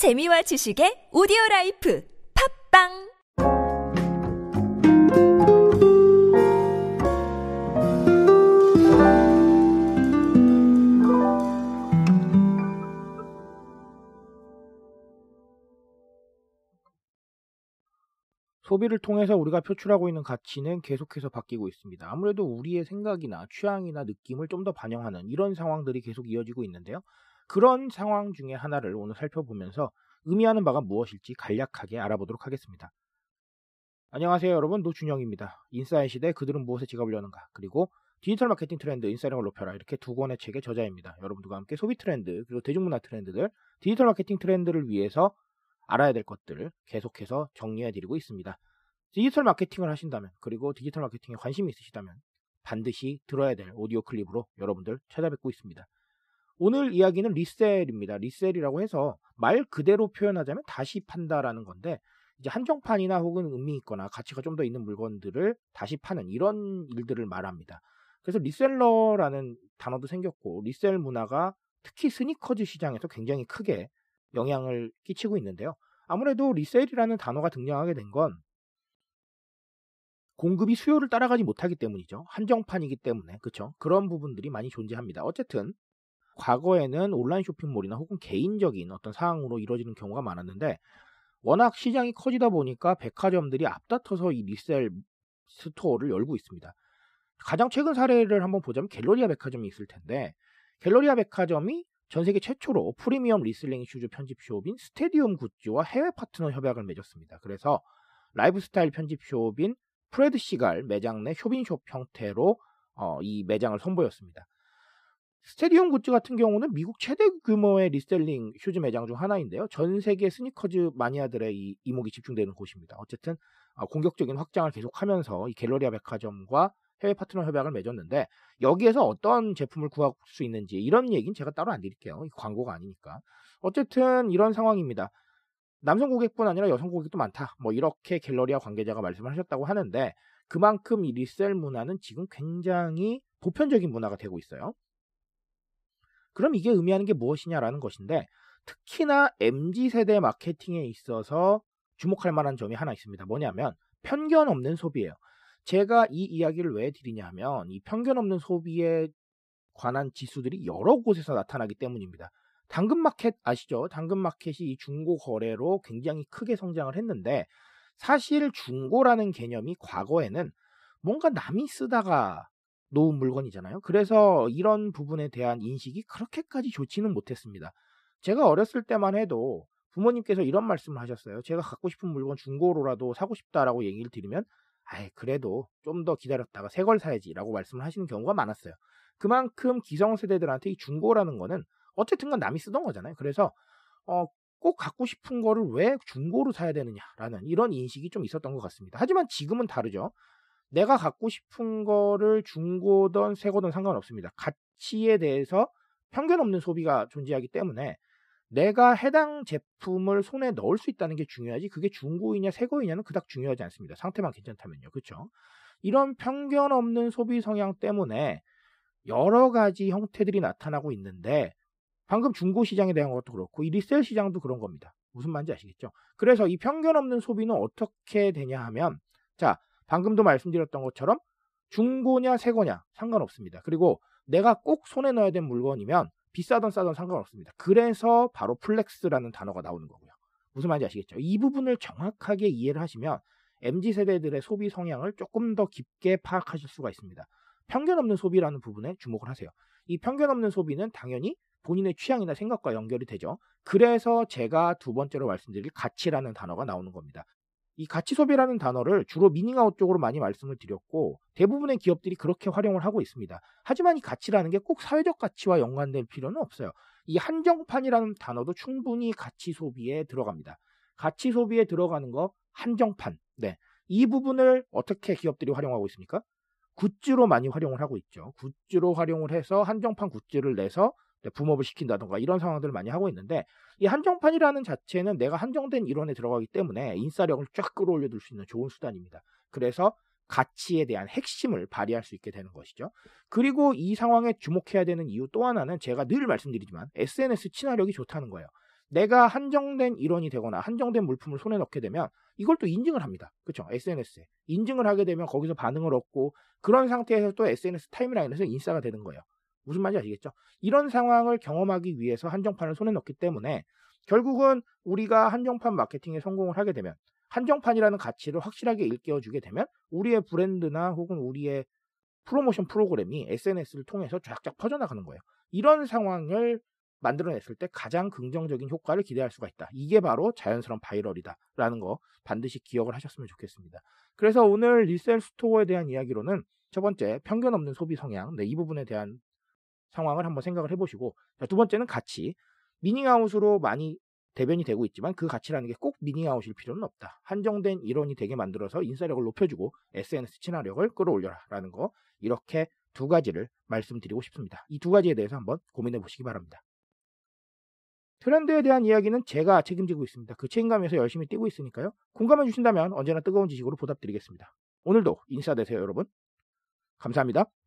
재미와 지식의 오디오 라이프 팟빵 소비를 통해서 우리가 표출하고 있는 가치는 계속해서 바뀌고 있습니다. 아무래도 우리의 생각이나 취향이나 느낌을 좀 더 반영하는 이런 상황들이 계속 이어지고 있는데요. 그런 상황 중에 하나를 오늘 살펴보면서 의미하는 바가 무엇일지 간략하게 알아보도록 하겠습니다. 안녕하세요 여러분 노준영입니다. 인싸의 시대 그들은 무엇에 지갑을 여는가 그리고 디지털 마케팅 트렌드 인싸력을 높여라 이렇게 두 권의 책의 저자입니다. 여러분들과 함께 소비 트렌드 그리고 대중문화 트렌드들 디지털 마케팅 트렌드를 위해서 알아야 될 것들을 계속해서 정리해 드리고 있습니다. 디지털 마케팅을 하신다면 그리고 디지털 마케팅에 관심이 있으시다면 반드시 들어야 될 오디오 클립으로 여러분들 찾아뵙고 있습니다. 오늘 이야기는 resell입니다. resell이라고 해서 말 그대로 표현하자면 다시 판다라는 건데 이제 한정판이나 혹은 의미 있거나 가치가 좀 더 있는 물건들을 다시 파는 이런 일들을 말합니다. 그래서 reseller라는 단어도 생겼고 resell 문화가 특히 스니커즈 시장에서 굉장히 크게 영향을 끼치고 있는데요. 아무래도 resell이라는 단어가 등장하게 된 건 공급이 수요를 따라가지 못하기 때문이죠. 한정판이기 때문에 그렇죠. 그런 부분들이 많이 존재합니다. 어쨌든 과거에는 온라인 쇼핑몰이나 혹은 개인적인 어떤 사항으로 이루어지는 경우가 많았는데 워낙 시장이 커지다 보니까 백화점들이 앞다퉈서 이 resell store를 열고 있습니다. 가장 최근 사례를 한번 보자면 갤러리아 백화점이 있을 텐데 갤러리아 백화점이 전 세계 최초로 프리미엄 reselling shoes 편집숍인 Stadium Goods와 해외 파트너 협약을 맺었습니다. 그래서 라이프 스타일 편집숍인 Fred Segal 매장 내 shop in shop 형태로 어, 이 매장을 선보였습니다. Stadium Goods 같은 경우는 미국 최대 규모의 reselling shoes 매장 중 하나인데요. 전 세계 스니커즈 마니아들의 이 이목이 집중되는 곳입니다. 어쨌든 어, 공격적인 확장을 계속하면서 이 갤러리아 백화점과 해외 파트너 협약을 맺었는데 여기에서 어떤 제품을 구할 수 있는지 이런 얘기는 제가 따로 안 드릴게요. 광고가 아니니까. 어쨌든 이런 상황입니다. 남성 고객뿐 아니라 여성 고객도 많다. 뭐 이렇게 갤러리아 관계자가 말씀을 하셨다고 하는데 그만큼 이 리셀 문화는 지금 굉장히 보편적인 문화가 되고 있어요. 그럼 이게 의미하는 게 무엇이냐라는 것인데 특히나 MZ 세대 마케팅에 있어서 주목할 만한 점이 하나 있습니다. 뭐냐면 편견 없는 소비예요. 제가 이 이야기를 왜 드리냐 하면 이 편견 없는 소비에 관한 지수들이 여러 곳에서 나타나기 때문입니다. 당근마켓 아시죠? 당근마켓이 이 중고 거래로 굉장히 크게 성장을 했는데 사실 중고라는 개념이 과거에는 뭔가 남이 쓰다가 놓은 물건이잖아요. 그래서 이런 부분에 대한 인식이 그렇게까지 좋지는 못했습니다. 제가 어렸을 때만 해도 부모님께서 이런 말씀을 하셨어요. 제가 갖고 싶은 물건 중고로라도 사고 싶다라고 얘기를 드리면 아이 그래도 좀 더 기다렸다가 새 걸 사야지라고 말씀을 하시는 경우가 많았어요. 그만큼 기성세대들한테 이 중고라는 거는 어쨌든 간 남이 쓰던 거잖아요. 그래서 어, 꼭 갖고 싶은 거를 왜 중고로 사야 되느냐라는 이런 인식이 좀 있었던 것 같습니다. 하지만 지금은 다르죠. 내가 갖고 싶은 거를 중고든 새거든 상관없습니다. 가치에 대해서 편견 없는 소비가 존재하기 때문에 내가 해당 제품을 손에 넣을 수 있다는 게 중요하지 그게 중고이냐 새거이냐는 그닥 중요하지 않습니다. 상태만 괜찮다면요. 그렇죠? 이런 편견 없는 소비 성향 때문에 여러 가지 형태들이 나타나고 있는데 방금 중고 시장에 대한 것도 그렇고 이 resell 시장도 그런 겁니다. 무슨 말인지 아시겠죠? 그래서 이 편견 없는 소비는 어떻게 되냐 하면 자 방금도 말씀드렸던 것처럼 중고냐 새거냐 상관없습니다. 그리고 내가 꼭 손에 넣어야 될 물건이면 비싸던 싸던 상관없습니다. 그래서 바로 flex라는 단어가 나오는 거고요. 무슨 말인지 아시겠죠? 이 부분을 정확하게 이해를 하시면 MZ 세대들의 소비 성향을 조금 더 깊게 파악하실 수가 있습니다. 편견 없는 소비라는 부분에 주목을 하세요. 이 편견 없는 소비는 당연히 본인의 취향이나 생각과 연결이 되죠. 그래서 제가 두 번째로 말씀드릴 가치라는 단어가 나오는 겁니다. 이 가치 소비라는 단어를 주로 미닝아웃 쪽으로 많이 말씀을 드렸고 대부분의 기업들이 그렇게 활용을 하고 있습니다. 하지만 이 가치라는 게 꼭 사회적 가치와 연관될 필요는 없어요. 이 한정판이라는 단어도 충분히 가치 소비에 들어갑니다. 가치 소비에 들어가는 거 한정판. 네. 이 부분을 어떻게 기업들이 활용하고 있습니까? 굿즈로 많이 활용을 하고 있죠. 굿즈로 활용을 해서 한정판 굿즈를 내서 붐업을 시킨다던가 이런 상황들을 많이 하고 있는데 이 한정판이라는 자체는 내가 한정된 이론에 들어가기 때문에 인싸력을 쫙 끌어올려 둘 수 있는 좋은 수단입니다. 그래서 가치에 대한 핵심을 발휘할 수 있게 되는 것이죠. 그리고 이 상황에 주목해야 되는 이유 또 하나는 제가 늘 말씀드리지만 SNS 친화력이 좋다는 거예요. 내가 한정된 일원이 되거나 한정된 물품을 손에 넣게 되면 이걸 또 인증을 합니다. 그렇죠? SNS에. 인증을 하게 되면 거기서 반응을 얻고 그런 상태에서 또 SNS 타임라인에서 인싸가 되는 거예요. 무슨 말인지 아시겠죠? 이런 상황을 경험하기 위해서 한정판을 손에 넣기 때문에 결국은 우리가 한정판 마케팅에 성공을 하게 되면 한정판이라는 가치를 확실하게 일깨워주게 되면 우리의 브랜드나 혹은 우리의 프로모션 프로그램이 SNS를 통해서 쫙쫙 퍼져나가는 거예요. 이런 상황을 만들어냈을 때 가장 긍정적인 효과를 기대할 수가 있다. 이게 바로 자연스러운 viral이다라는 거 반드시 기억을 하셨으면 좋겠습니다. 그래서 오늘 resell store에 대한 이야기로는 첫 번째 편견 없는 소비 성향, 네, 이 부분에 대한 상황을 한번 생각을 해보시고 두 번째는 가치, meaning out으로 많이 대변이 되고 있지만 그 가치라는 게 꼭 meaning out일 필요는 없다. 한정된 일원이 되게 만들어서 인싸력을 높여주고 SNS 친화력을 끌어올려라라는 거 이렇게 두 가지를 말씀드리고 싶습니다. 이 두 가지에 대해서 한번 고민해 보시기 바랍니다. 트렌드에 대한 이야기는 제가 책임지고 있습니다. 그 책임감에서 열심히 뛰고 있으니까요. 공감해 주신다면 언제나 뜨거운 지식으로 보답드리겠습니다. 오늘도 인싸 되세요, 여러분. 감사합니다.